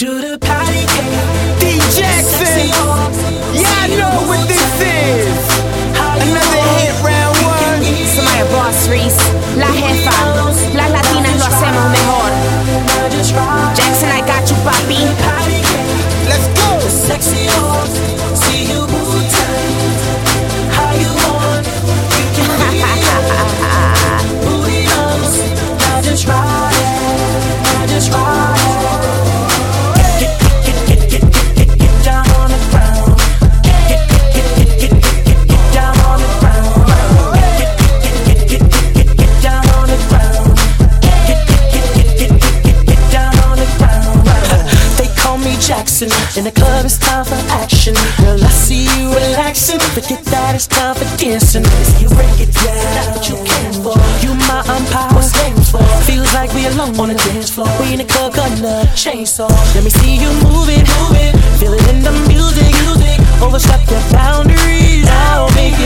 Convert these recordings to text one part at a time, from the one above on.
to the patty In the club, it's time for action. Girl, I see you relaxing. Forget that it's time for dancing. You break it down. That's what you came for. You my umpire. What's names for? Feels like we alone on the dance floor. We in the club, gonna chainsaw. Let me see you move it, move it. Feel it in the music, music. Overstep your boundaries. Now make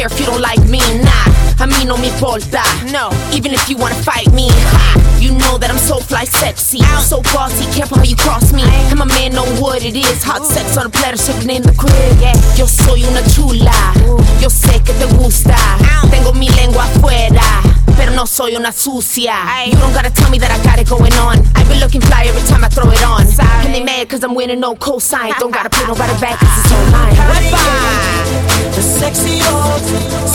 care if you don't like me, nah. A mí no me importa. No. Even if you wanna fight me, ha. You know that I'm so fly sexy. So bossy, careful how you cross me. And my man know what it is. Hot sex on a platter, sipping in the crib. Yeah. Yo soy una chula. Yo sé que te gusta. Tengo mi lengua afuera. Pero no soy una sucia. You don't gotta tell me that I got it going on. I've been looking fly every time I throw it on. And they mad cause I'm winning no cosign. Don't gotta pay nobody back cause it's all mine. The sexy old